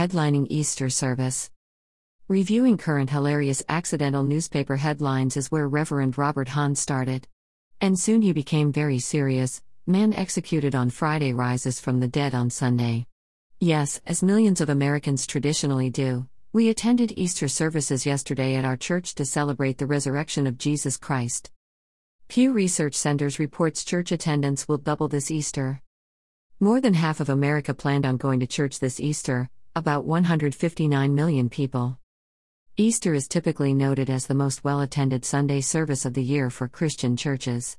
headlining Easter service. Reviewing current hilarious accidental newspaper headlines is where Reverend Robert Hahn started. And soon he became very serious. Man executed on Friday rises from the dead on Sunday. Yes, as millions of Americans traditionally do, we attended Easter services yesterday at our church to celebrate the resurrection of Jesus Christ. Pew Research Centers reports church attendance will double this Easter. More than half of America planned on going to church this Easter, about 159 million people. Easter is typically noted as the most well attended Sunday service of the year for Christian churches.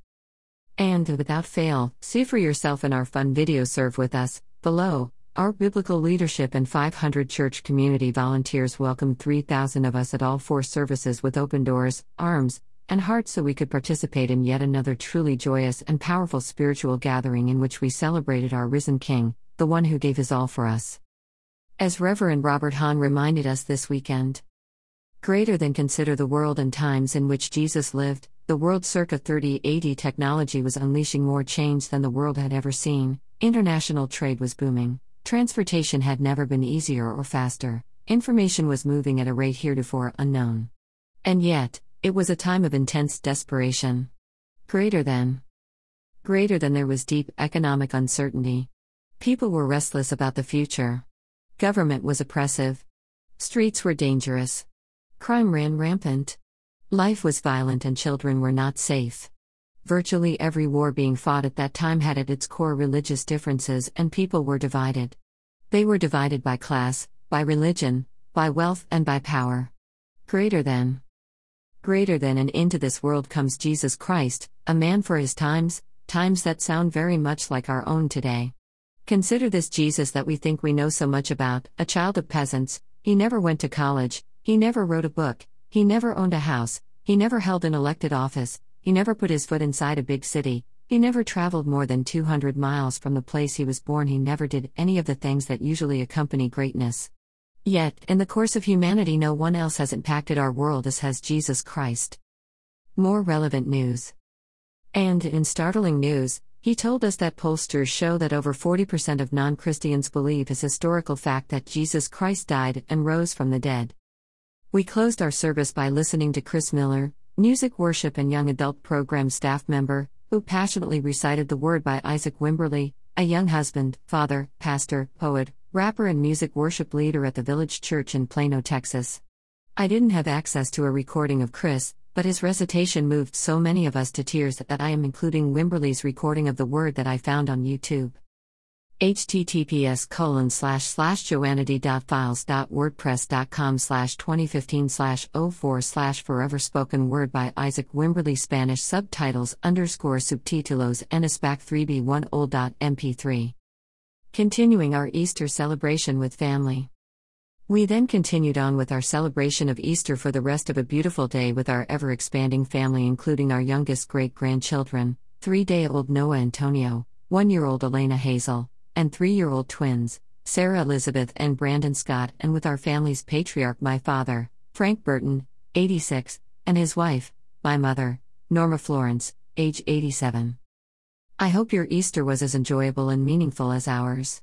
And, without fail, see for yourself in our fun video serve with us. Below, our biblical leadership and 500 church community volunteers welcomed 3,000 of us at all four services with open doors, arms, and hearts so we could participate in yet another truly joyous and powerful spiritual gathering in which we celebrated our risen King, the one who gave his all for us. As Reverend Robert Hahn reminded us this weekend, Greater than consider the world and times in which Jesus lived, the world circa 30 AD technology was unleashing more change than the world had ever seen, international trade was booming, transportation had never been easier or faster, information was moving at a rate heretofore unknown. And yet, it was a time of intense desperation. Greater than. Greater than there was deep economic uncertainty. People were restless about the future. Government was oppressive. Streets were dangerous. Crime ran rampant. Life was violent and children were not safe. Virtually every war being fought at that time had at its core religious differences, and people were divided. They were divided by class, by religion, by wealth, and by power. Greater than. Greater than and into this world comes Jesus Christ, a man for his times, times that sound very much like our own today. Consider this Jesus that we think we know so much about, a child of peasants, he never went to college, he never wrote a book, he never owned a house, he never held an elected office, he never put his foot inside a big city, he never traveled more than 200 miles from the place he was born, he never did any of the things that usually accompany greatness. Yet, in the course of humanity, no one else has impacted our world as has Jesus Christ. More relevant news. And, in startling news, he told us that pollsters show that over 40% of non Christians believe his historical fact that Jesus Christ died and rose from the dead. We closed our service by listening to Chris Miller, music worship and young adult program staff member, who passionately recited the word by Isaac Wimberly, a young husband, father, pastor, poet, rapper, and music worship leader at the Village Church in Plano, Texas. I didn't have access to a recording of Chris, but his recitation moved so many of us to tears that I am including Wimberly's recording of the word that I found on YouTube https colon slash slash joannady.files.wordpress.com slash 2015 slash 04 slash forever spoken word by Isaac Wimberly Spanish subtitles underscore subtítulos en espac 3b1 old.mp3. Continuing our Easter celebration with family. We then continued on with our celebration of Easter for the rest of a beautiful day with our ever expanding family, including our youngest great grandchildren, three day old Noah Antonio, one year old Elena Hazel, and three year old twins, Sarah Elizabeth and Brandon Scott, and with our family's patriarch, my father, Frank Burton, 86, and his wife, my mother, Norma Florence, age 87. I hope your Easter was as enjoyable and meaningful as ours.